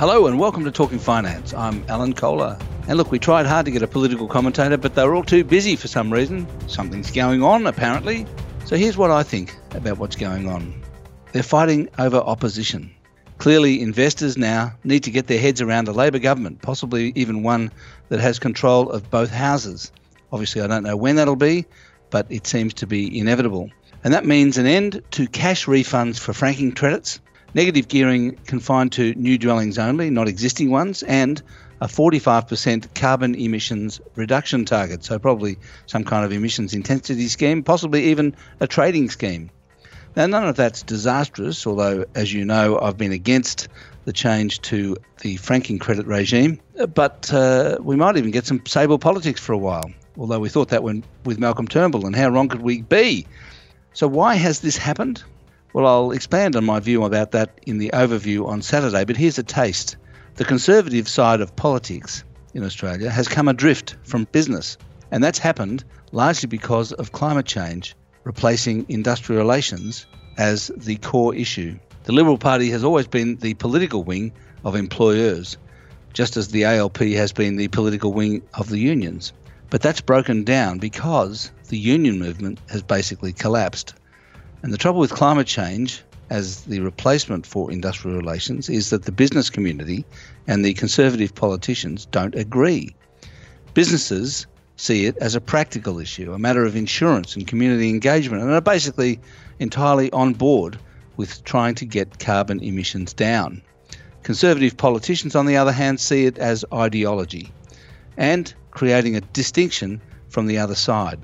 Hello and welcome to Talking Finance. I'm Alan Kohler. And look, we tried hard to get a political commentator, but they were all too busy for some reason. Something's going on, apparently. So here's what I think about what's going on they're fighting over opposition. Clearly, investors now need to get their heads around a Labor government, possibly even one that has control of both houses. Obviously, I don't know when that'll be, but it seems to be inevitable. And that means an end to cash refunds for franking credits, negative gearing confined to new dwellings only, not existing ones, and a 45% carbon emissions reduction target. So, probably some kind of emissions intensity scheme, possibly even a trading scheme. Now, none of that's disastrous, although, as you know, I've been against the change to the franking credit regime. But uh, we might even get some sable politics for a while, although we thought that when, with Malcolm Turnbull, and how wrong could we be? So, why has this happened? Well, I'll expand on my view about that in the overview on Saturday, but here's a taste. The conservative side of politics in Australia has come adrift from business, and that's happened largely because of climate change replacing industrial relations as the core issue. The Liberal Party has always been the political wing of employers, just as the ALP has been the political wing of the unions. But that's broken down because the union movement has basically collapsed. And the trouble with climate change as the replacement for industrial relations is that the business community and the conservative politicians don't agree. Businesses see it as a practical issue, a matter of insurance and community engagement, and are basically entirely on board with trying to get carbon emissions down. Conservative politicians, on the other hand, see it as ideology and creating a distinction from the other side.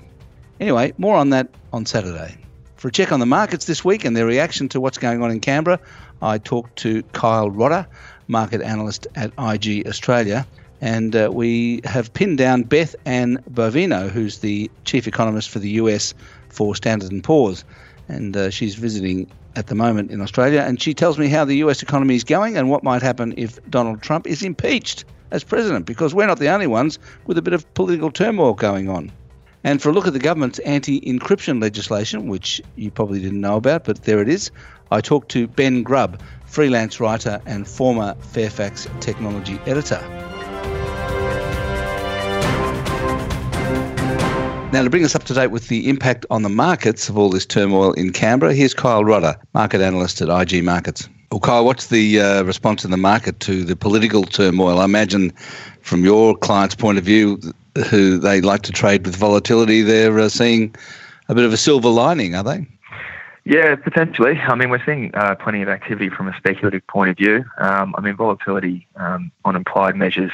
Anyway, more on that on Saturday. For a check on the markets this week and their reaction to what's going on in Canberra, I talked to Kyle Rodda, market analyst at IG Australia, and uh, we have pinned down Beth Ann Bovino, who's the chief economist for the US for Standard & Poor's. And uh, she's visiting at the moment in Australia. And she tells me how the US economy is going and what might happen if Donald Trump is impeached as president, because we're not the only ones with a bit of political turmoil going on. And for a look at the government's anti encryption legislation, which you probably didn't know about, but there it is, I talked to Ben Grubb, freelance writer and former Fairfax technology editor. Now, to bring us up to date with the impact on the markets of all this turmoil in Canberra, here's Kyle Rodda, market analyst at IG Markets. Well, Kyle, what's the uh, response in the market to the political turmoil? I imagine, from your client's point of view, who they like to trade with volatility, they're uh, seeing a bit of a silver lining, are they? Yeah, potentially. I mean, we're seeing uh, plenty of activity from a speculative point of view. Um, I mean, volatility um, on implied measures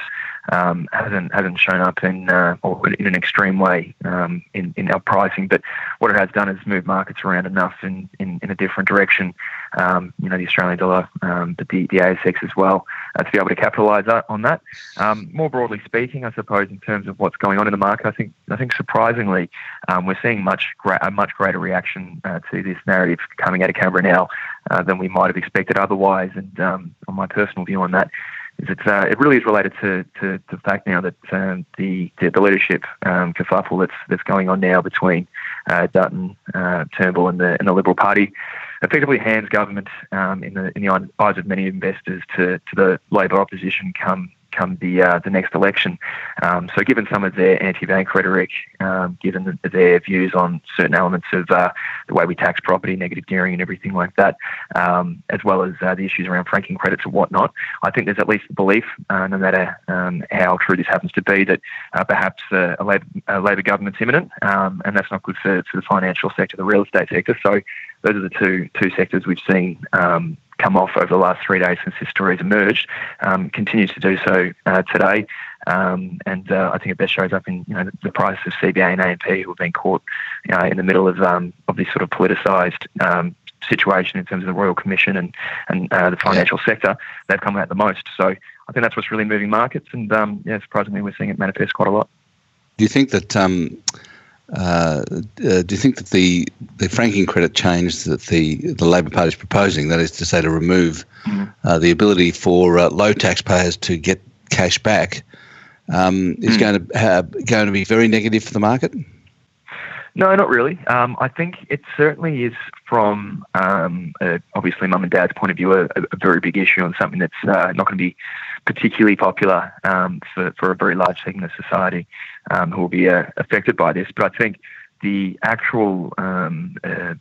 um, hasn't hasn't shown up in uh, or in an extreme way um, in in our pricing. But what it has done is move markets around enough in in, in a different direction. Um, you know, the Australian dollar, um, but the, the ASX as well, uh, to be able to capitalise on that. Um, more broadly speaking, I suppose in terms of what's going on in the market, I think I think surprisingly um, we're seeing much gra- a much greater reaction uh, to this narrative coming out of Canberra now uh, than we might have expected otherwise. And on my personal view on that uh, it really is related to, to, to the fact now that um, the, the, the leadership um, kerfuffle that's that's going on now between uh, Dutton, uh, Turnbull, and the and the Liberal Party. Effectively hands government um, in the in the eyes of many investors to to the Labor opposition come come the uh, the next election. Um, so, given some of their anti-bank rhetoric, um, given the, their views on certain elements of uh, the way we tax property, negative gearing, and everything like that, um, as well as uh, the issues around franking credits and whatnot, I think there's at least a belief, uh, no matter um, how true this happens to be, that uh, perhaps uh, a, Labor, a Labor government's imminent, um, and that's not good for, for the financial sector, the real estate sector. So, those are the two two sectors we've seen um, come off over the last three days since this story has emerged, um, continues to do so uh, today. Um, and uh, I think it best shows up in you know the, the price of CBA and AMP who have been caught uh, in the middle of um, of this sort of politicised um, situation in terms of the Royal Commission and and uh, the financial yeah. sector. They've come out the most. So I think that's what's really moving markets. And um, yeah, surprisingly, we're seeing it manifest quite a lot. Do you think that? Uh, uh, do you think that the, the franking credit change that the, the Labor Party is proposing, that is to say, to remove uh, the ability for uh, low taxpayers to get cash back, um, is mm. going to going to be very negative for the market? No, not really. Um, I think it certainly is from um, uh, obviously mum and dad's point of view a, a, very big issue and something that's uh, not going to be particularly popular um, for, for a very large segment of society um, who will be uh, affected by this. But I think the actual um, uh,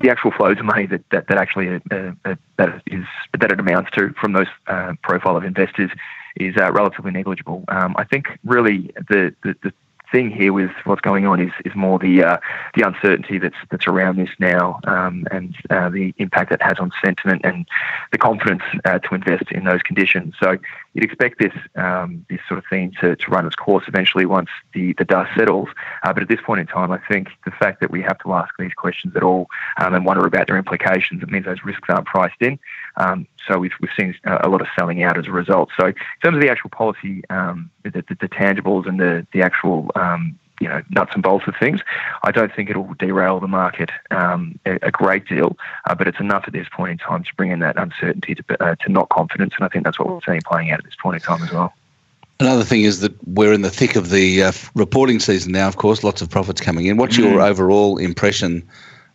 the actual flows of money that that, that actually uh, uh, that is that it amounts to from those profile of investors is relatively negligible. Um, I think really the, the, the thing here with what's going on is, is more the uh, the uncertainty that's that's around this now um, and uh, the impact it has on sentiment and the confidence uh, to invest in those conditions. So you'd expect this um, this sort of thing to, to run its course eventually once the, the dust settles. Uh, but at this point in time, I think the fact that we have to ask these questions at all um, and wonder about their implications, it means those risks aren't priced in. So we've, we've seen a lot of selling out as a result. So in terms of the actual policy, um, the, the, the, tangibles and the, the actual um, you know nuts and bolts of things. I don't think it'll derail the market um, a, a, great deal, uh, but it's enough at this point in time to bring in that uncertainty to, uh, to not confidence, and I think that's what we're seeing playing out at this point in time as well. Another thing is that we're in the thick of the uh, reporting season now. Of course, lots of profits coming in. What's your mm. overall impression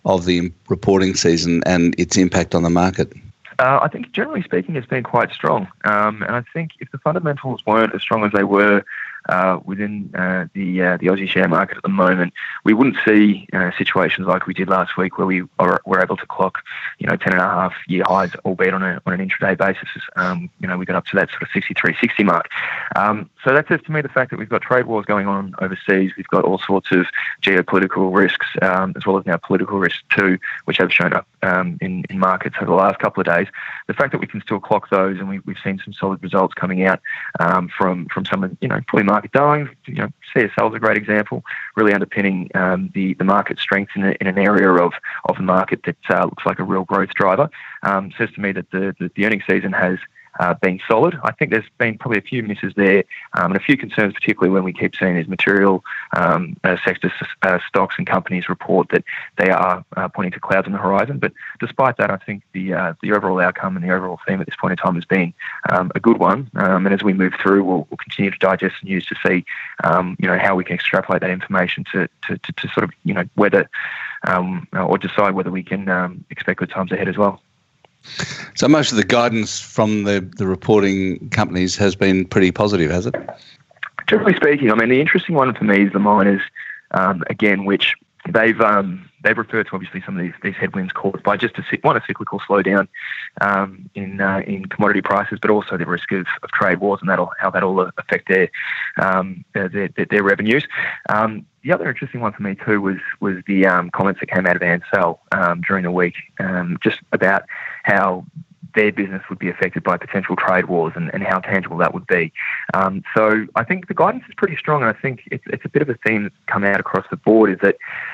of the reporting season and its impact on the market? Uh, I think generally speaking, it's been quite strong. Um, and I think if the fundamentals weren't as strong as they were uh, within uh, the uh, the Aussie share market at the moment, we wouldn't see uh, situations like we did last week, where we are, were able to clock, you know, ten and a half year highs, albeit on, a, on an intraday basis. Um, you know, we got up to that sort of 63, 60 mark. Um, so that says to me the fact that we've got trade wars going on overseas, we've got all sorts of geopolitical risks, um, as well as now political risks too, which have shown up um, in, in markets over the last couple of days. The fact that we can still clock those, and we, have seen some solid results coming out um, from from some, of you know, probably market darlings. You know, CSL is a great example, really underpinning um, the the market strength in, a, in an area of of the market that uh, looks like a real growth driver. Um, says to me that the, the, the earnings season has uh, been solid. I think there's been probably a few misses there um, and a few concerns, particularly when we keep seeing these material um, uh, sector uh, stocks and companies report that they are uh, pointing to clouds on the horizon. But despite that, I think the uh, the overall outcome and the overall theme at this point in time has been um, a good one. Um, and as we move through, we'll, we'll, continue to digest the news to see, um, you know, how we can extrapolate that information to, to, to, to sort of, you know, whether um, or decide whether we can expect good times ahead as well. So most of the guidance from the, the reporting companies has been pretty positive, has it? Generally speaking, I mean, the interesting one for me is the miners, um, again, which they've um, they've referred to obviously some of these, these headwinds caused by just a one a cyclical slowdown um, in uh, in commodity prices, but also the risk of, of trade wars and that'll how that'll affect their um, their, their, their, revenues. Um, the other interesting one for me too was was the um, comments that came out of Ansell um, during the week, just about how their business would be affected by potential trade wars and, and how tangible that would be. Um, so I think the guidance is pretty strong, and I think it's, it's a bit of a theme that's come out across the board is that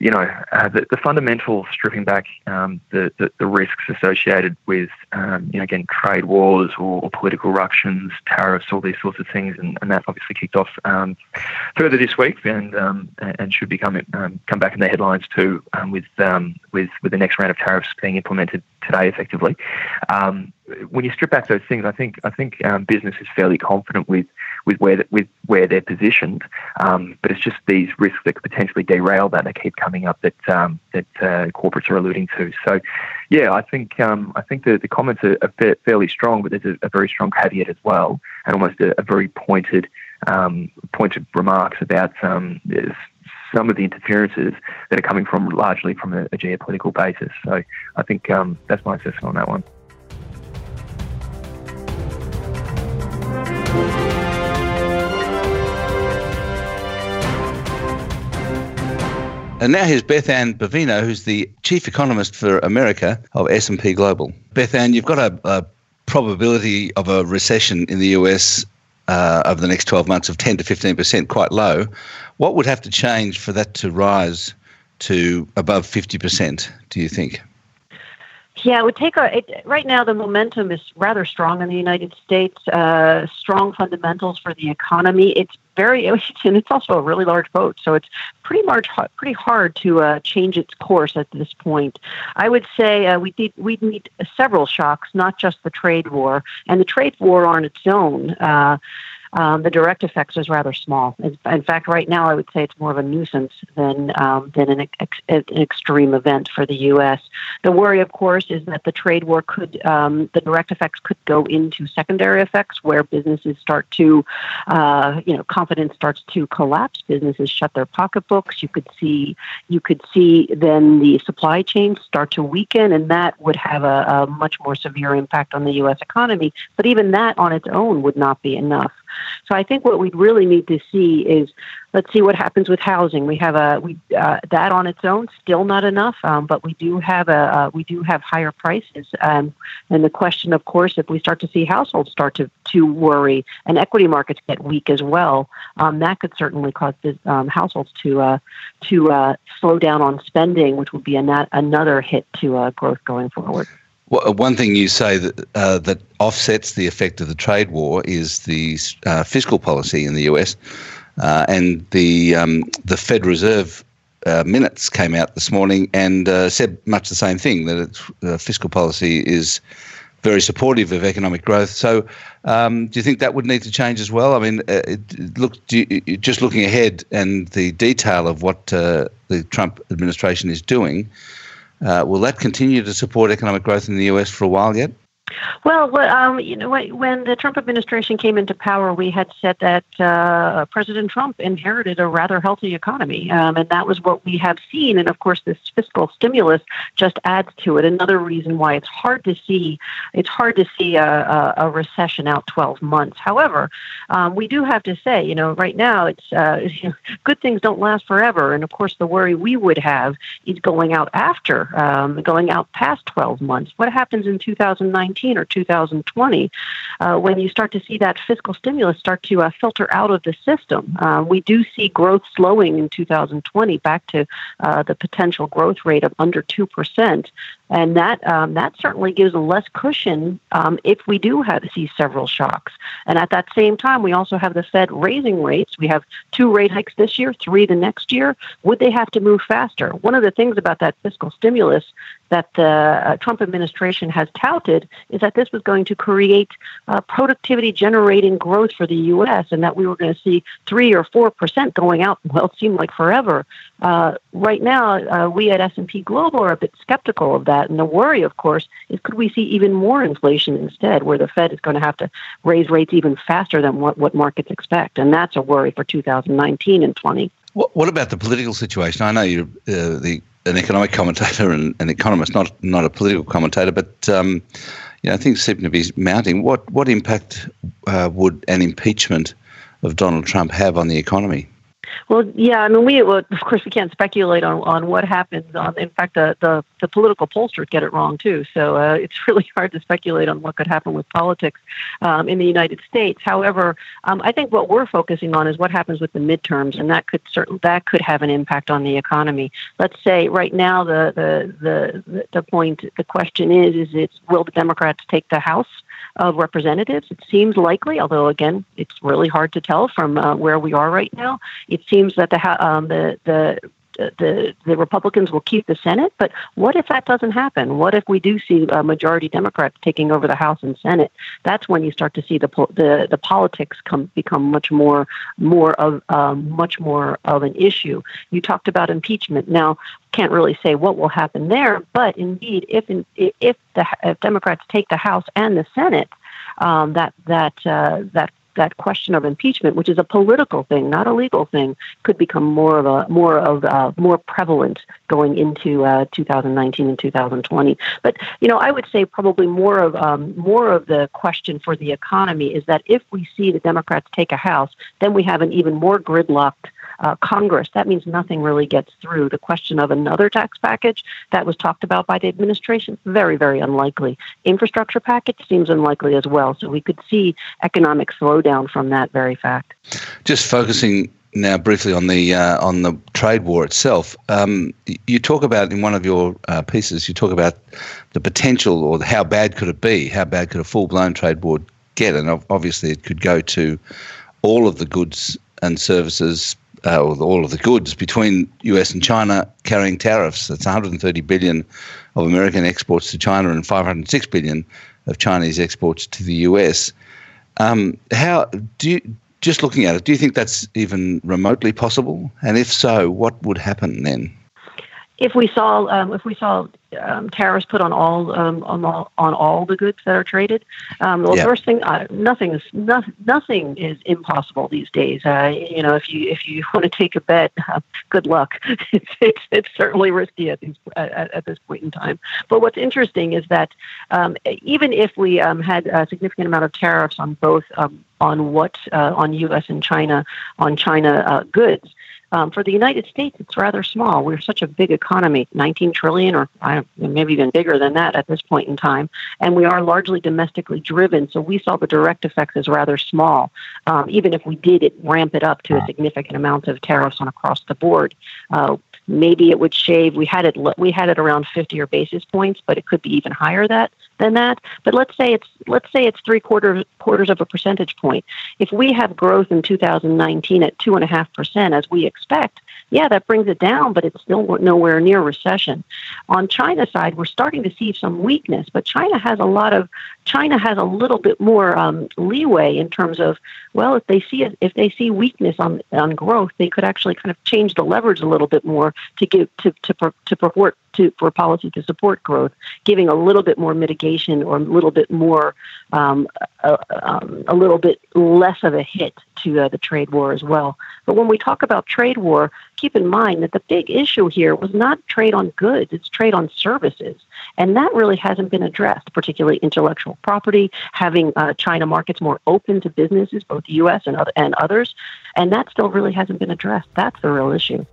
you know, uh, the, the, fundamental stripping back um, the, the, the, risks associated with, um, you know, again, trade wars or, or, political ructions, tariffs, all these sorts of things, and, and that obviously kicked off um, further this week and um, and should become um, come back in the headlines too um, with with with the next round of tariffs being implemented today, effectively when you strip back those things, I think I think business is fairly confident with with where with where they're positioned. But it's just these risks that could potentially derail that that keep coming up that um, that uh, corporates are alluding to. So, yeah, I think um, I think the, the comments are, are, fairly strong, but there's a, a, very strong caveat as well, and almost a, a very pointed um, pointed remarks about um, some of the interferences that are coming from largely from a, a geopolitical basis. So I think that's my assessment on that one. And now here's Beth Ann Bovino, who's the chief economist for America of S&P Global. Beth Ann, you've got a, a probability of a recession in the US uh, over the next 12 months of 10 to 15%, quite low. What would have to change for that to rise to above 50%, do you think? Yeah, it would take a. It, right now, the momentum is rather strong in the United States. Uh, strong fundamentals for the economy. It's very, and it's also a really large boat, so it's pretty much pretty hard to uh, change its course at this point. I would say uh, we need we need several shocks, not just the trade war, and the trade war on its own. Uh, um, the direct effects is rather small. In fact, right now, I would say it's more of a nuisance than um, than an, ex- an, extreme event for the U.S. The worry, of course, is that the trade war could, um, the direct effects could go into secondary effects where businesses start to, uh, you know, confidence starts to collapse. Businesses shut their pocketbooks. You could see, you could see then the supply chains start to weaken, and that would have a, a much more severe impact on the U.S. economy. But even that on its own would not be enough. So I think what we'd really need to see is let's see what happens with housing. We have a we uh, that on its own still not enough, um, but we do have a uh, we do have higher prices. Um, and the question, of course, if we start to see households start to to worry and equity markets get weak as well, um, that could certainly cause um, households to uh, to uh, slow down on spending, which would be a another hit to uh, growth going forward. Well, one thing you say that uh, that offsets the effect of the trade war is the uh, fiscal policy in the US, uh, and the um, the Fed Reserve uh, minutes came out this morning and uh, said much the same thing that uh, fiscal policy is very supportive of economic growth. So, um, do you think that would need to change as well? I mean, it, look, you, just looking ahead and the detail of what the Trump administration is doing. Uh, will that continue to support economic growth in the US for a while yet? Well, um, you know, when the Trump administration came into power, we had said that uh, President Trump inherited a rather healthy economy, um, and that was what we have seen. And of course, this fiscal stimulus just adds to it. Another reason why it's hard to see it's hard to see a, a, a recession out 12 months. However, um, we do have to say, you know, right now it's uh, good things don't last forever, and of course, the worry we would have is going out after, um, going out past 12 months. What happens in 2019? 2019 or 2020, uh, when you start to see that fiscal stimulus start to uh, filter out of the system. Uh, we do see growth slowing in 2020 back to uh, the potential growth rate of under 2% and that um, that certainly gives less cushion um, if we do have see several shocks. And at that same time, we also have the Fed raising rates. We have two rate hikes this year, three the next year. Would they have to move faster? One of the things about that fiscal stimulus that the uh, Trump administration has touted is that this was going to create uh, productivity generating growth for the U.S. and that we were going to see three or four percent going out. Well, it seemed like forever. Uh, right now, uh, we at S&P Global are a bit skeptical of that, and the worry, of course, is could we see even more inflation instead, where the Fed is going to have to raise rates even faster than what, what markets expect, and that's a worry for 2019 and 20. What, what about the political situation? I know you're uh, the an economic commentator and an economist, not not a political commentator, but um, you know things seem to be mounting. What what impact uh, would an impeachment of Donald Trump have on the economy? Well, yeah, I mean, we well, of course we can't speculate on, on what happens. On in fact, the, the, the political pollsters get it wrong too. So uh, it's really hard to speculate on what could happen with politics um, in the United States. However, um, I think what we're focusing on is what happens with the midterms, and that could certainly that could have an impact on the economy. Let's say right now the the the the point the question is is it will the Democrats take the House? Of representatives. It seems likely, although again, it's really hard to tell from uh, where we are right now. It seems that the um, the the the the Republicans will keep the Senate, but what if that doesn't happen? What if we do see a majority Democrats taking over the House and Senate? That's when you start to see the the, the politics come become much more more of um, much more of an issue. You talked about impeachment. Now, can't really say what will happen there, but indeed, if if the if Democrats take the House and the Senate, um, that that uh, that that question of impeachment, which is a political thing, not a legal thing, could become more of a more of uh, more prevalent going into uh, 2019 and 2020. But you know, I would say probably more of um, more of the question for the economy is that if we see the Democrats take a House, then we have an even more gridlocked uh, Congress, that means nothing really gets through. The question of another tax package that was talked about by the administration, very, very unlikely. Infrastructure package seems unlikely as well. So we could see economic slowdown from that very fact. Just focusing now briefly on the uh, on the trade war itself. Um, you talk about in one of your uh, pieces, you talk about the potential or how bad could it be? How bad could a full blown trade war get? And obviously, it could go to all of the goods and services uh, all of the goods between US and China carrying tariffs. That's 130 billion of American exports to China and 506 billion of Chinese exports to the US. Um, how do you, just looking at it, do you think that's even remotely possible? And if so, what would happen then? If we saw um, if we saw um, tariffs put on all um, on all on all the goods that are traded, um, well, yeah. first thing, uh, nothing is no, nothing is impossible these days. Uh, you know, if you if you want to take a bet, uh, good luck. it's, it's it's certainly risky at these at, at this point in time. But what's interesting is that um, even if we um, had a significant amount of tariffs on both on what uh, on U.S. and China on China uh, goods um, for the United States, it's rather small. We're such a big economy, 19 trillion, or maybe even bigger than that at this point in time, and we are largely domestically driven. So we saw the direct effects as rather small. Um, even if we did it ramp it up to a significant amount of tariffs on across the board, uh, maybe it would shave. We had it we had it around 50 or basis points, but it could be even higher that than that. But let's say it's let's say it's three quarters quarters of a percentage point. If we have growth in 2019 at two and a half percent, as we expect, yeah, that brings it down, but it's still nowhere near recession. On China's side, we're starting to see some weakness, but China has a lot of China has a little bit more um, leeway in terms of well, if they see if they see weakness on on growth, they could actually kind of change the leverage a little bit more to give to to to to purport to for policy to support growth, giving a little bit more mitigation or a little bit more um, a, um, a, little bit less of a hit to uh, the trade war as well. But when we talk about trade war, keep in mind that the big issue here was not trade on goods; it's trade on services, and that really hasn't been addressed. Particularly intellectual property, having uh, China markets more open to businesses, both the U.S. and other, and others, and that still really hasn't been addressed. That's the real issue.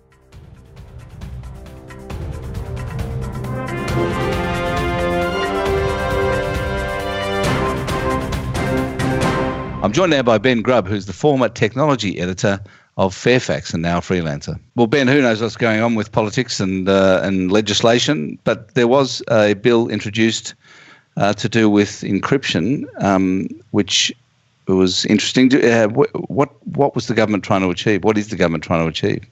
Joined now by Ben Grubb, who's the former technology editor of Fairfax and now freelancer. Well, Ben, who knows what's going on with politics and uh, and legislation? But there was a bill introduced uh, to do with encryption, um, which was interesting. Uh, what what was the government trying to achieve? What is the government trying to achieve?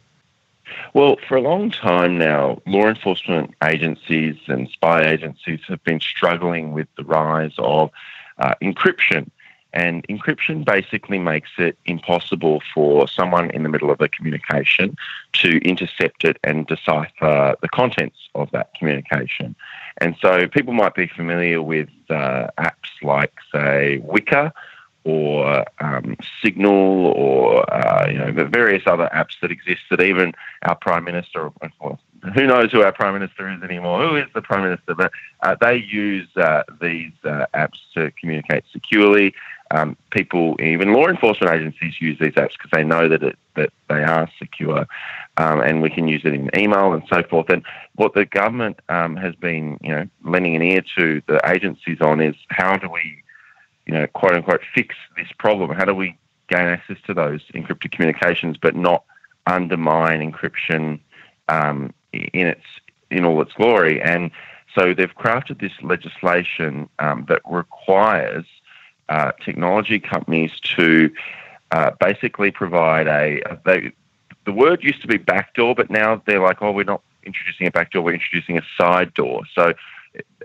Well, for a long time now, law enforcement agencies and spy agencies have been struggling with the rise of uh, encryption and encryption basically makes it impossible for someone in the middle of a communication to intercept it and decipher the contents of that communication. And so people might be familiar with uh, apps like, say, Wickr or um, Signal or uh, you know the various other apps that exist that even our Prime Minister, well, who knows who our Prime Minister is anymore? Who is the Prime Minister? But uh, they use uh, these uh, apps to communicate securely um, people, even law enforcement agencies, use these apps because they know that it, that they are secure, um, and we can use it in email and so forth. And what the government um, has been, you know, lending an ear to the agencies on is how do we, you know, quote unquote, fix this problem? How do we gain access to those encrypted communications, but not undermine encryption um, in its in all its glory? And so they've crafted this legislation um, that requires uh, technology companies to uh, basically provide a, they, the word used to be backdoor, but now they're like, oh, we're not introducing a backdoor, we're introducing a side door. So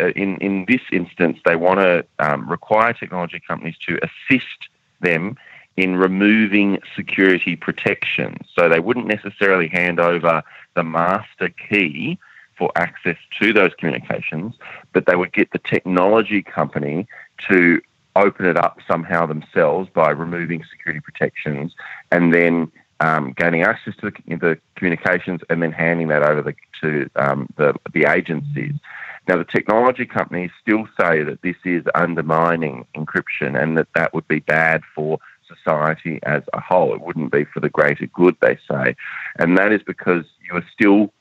uh, in, in this instance, they want to um, require technology companies to assist them in removing security protection. So they wouldn't necessarily hand over the master key for access to those communications, but they would get the technology company to open it up somehow themselves by removing security protections and then um, gaining access to the, the, communications and then handing that over the, to um, the, the agencies. Now, the technology companies still say that this is undermining encryption and that that would be bad for society as a whole. It wouldn't be for the greater good, they say. And that is because you are still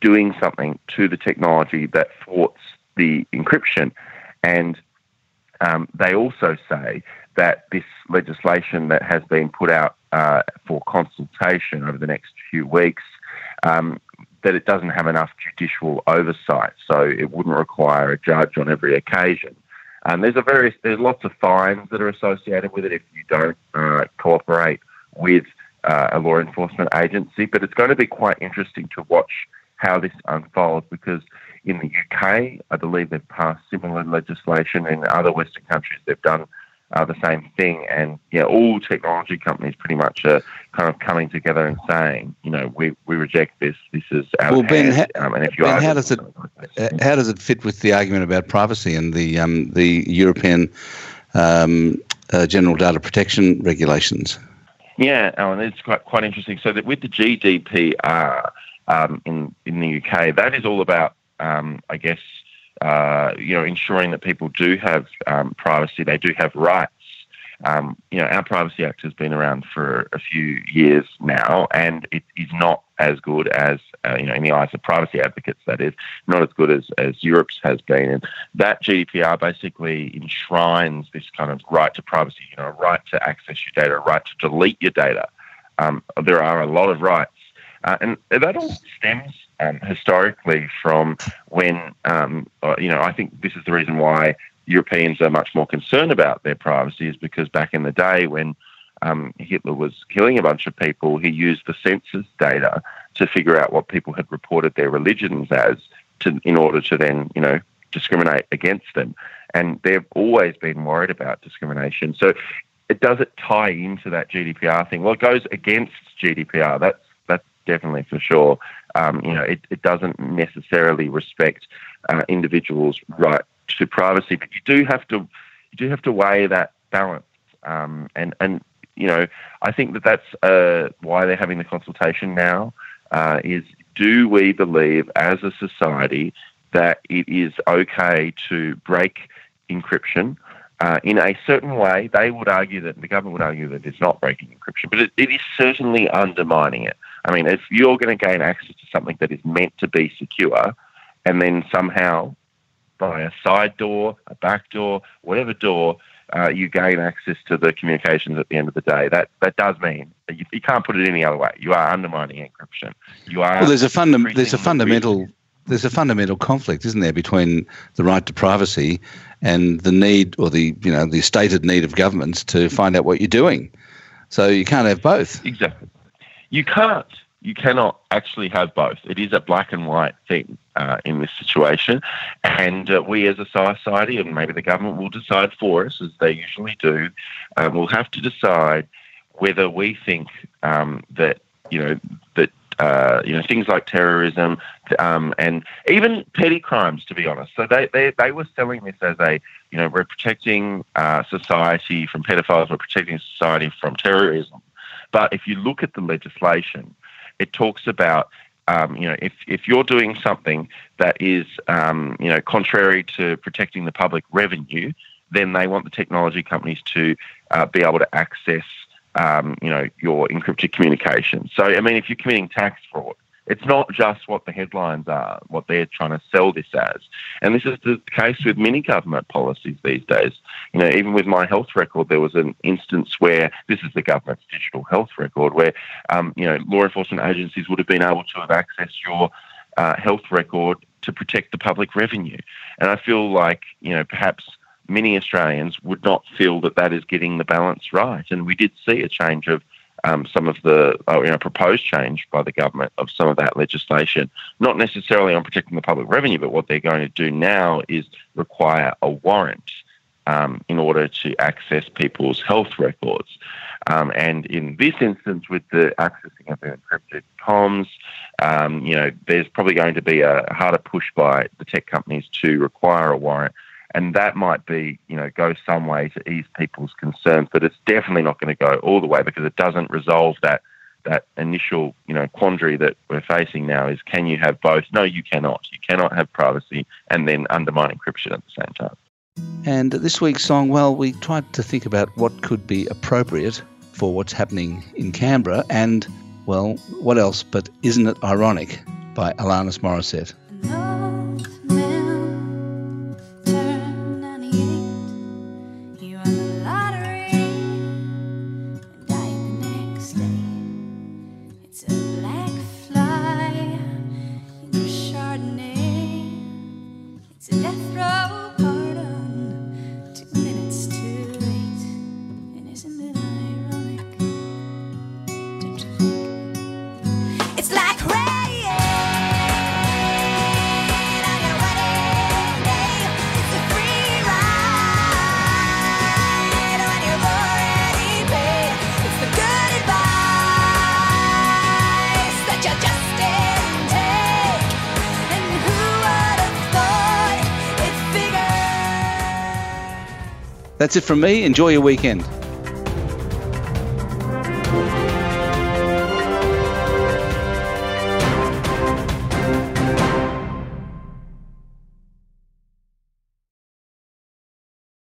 doing something to the technology that thwarts the encryption. And um, they also say that this legislation that has been put out uh, for consultation over the next few weeks um, that it doesn't have enough judicial oversight, so it wouldn't require a judge on every occasion. Um, there's a very there's lots of fines that are associated with it if you don't uh, cooperate with uh, a law enforcement agency. But it's going to be quite interesting to watch how this unfolds because in the UK, I believe they've passed similar legislation. In other Western countries, they've done uh, the same thing. And yeah, all technology companies pretty much are kind of coming together and saying, you know, we, we reject this. This is out well, Ben, hand. Ha- um, and if you ben, are how does it uh, how does it fit with the argument about privacy and the um, the European um, uh, General Data Protection regulations? Yeah, Alan, it's quite quite interesting. So that with the GDPR um, in in the UK, that is all about, um, I guess, uh, you know, ensuring that people do have um, privacy. They do have rights. Um, you know, our Privacy Act has been around for a few years now, and it is not as good as, uh, you know, in the eyes of privacy advocates, that is, not as good as, as Europe's has been. And that GDPR basically enshrines this kind of right to privacy, you know, a right to access your data, a right to delete your data. Um, there are a lot of rights. Uh, and that all stems um, historically from when, um, uh, you know, I think this is the reason why Europeans are much more concerned about their privacy is because back in the day when um, Hitler was killing a bunch of people, he used the census data to figure out what people had reported their religions as, to, in order to then, you know, discriminate against them. And they've always been worried about discrimination. So, it does it tie into that GDPR thing? Well, it goes against GDPR. That's definitely for sure. Um, you know, it, it doesn't necessarily respect uh, individuals' right to privacy, but you do have to you do have to weigh that balance. Um, and and you know, I think that that's uh, why they're having the consultation now. Uh, is do we believe as a society that it is okay to break encryption uh, in a certain way? They would argue that the government would argue that it's not breaking encryption, but it, it is certainly undermining it. I mean, if you're going to gain access to something that is meant to be secure, and then somehow by a side door, a back door, whatever door, uh, you gain access to the communications at the end of the day. That that does mean you, you can't put it any other way. You are undermining encryption. You are. Well, there's a funda- there's a fundamental there's a fundamental conflict, isn't there, between the right to privacy and the need or the you know the stated need of governments to find out what you're doing. So you can't have both. Exactly. You can't you cannot actually have both. It is a black and white thing uh, in this situation. And uh, we as a society, and maybe the government will decide for us, as they usually do, uh, will have to decide whether we think um, that, you know, that uh, you know things like terrorism um, and even petty crimes, to be honest. So they, they they were selling this as a you know we're protecting uh, society from pedophiles, we're protecting society from terrorism. But if you look at the legislation, it talks about um, you know, if, if you're doing something that is, um, you know, contrary to protecting the public revenue, then they want the technology companies to uh, be able to access, um, you know, your encrypted communications. So, I mean, if you're committing tax fraud, it's not just what the headlines are, what they're trying to sell this as. And this is the case with many government policies these days. You know, even with my health record, there was an instance where this is the government's digital health record, where, um, you know, law enforcement agencies would have been able to have accessed your uh, health record to protect the public revenue. And I feel like, you know, perhaps many Australians would not feel that that is getting the balance right. And we did see a change of um, some of the uh, you know, proposed change by the government of some of that legislation, not necessarily on protecting the public revenue, but what they're going to do now is require a warrant um, in order to access people's health records. Um, and in this instance, with the accessing of the encrypted comms, um, you know, there's probably going to be a harder push by the tech companies to require a warrant and that might be, you know, go some way to ease people's concerns, but it's definitely not going to go all the way because it doesn't resolve that that initial, you know, quandary that we're facing now is can you have both? No, you cannot. You cannot have privacy and then undermine encryption at the same time. And this week's song, well, we tried to think about what could be appropriate for what's happening in Canberra and, well, what else but Isn't It Ironic by Alanis Morissette. It's like That's it from me. Enjoy your weekend.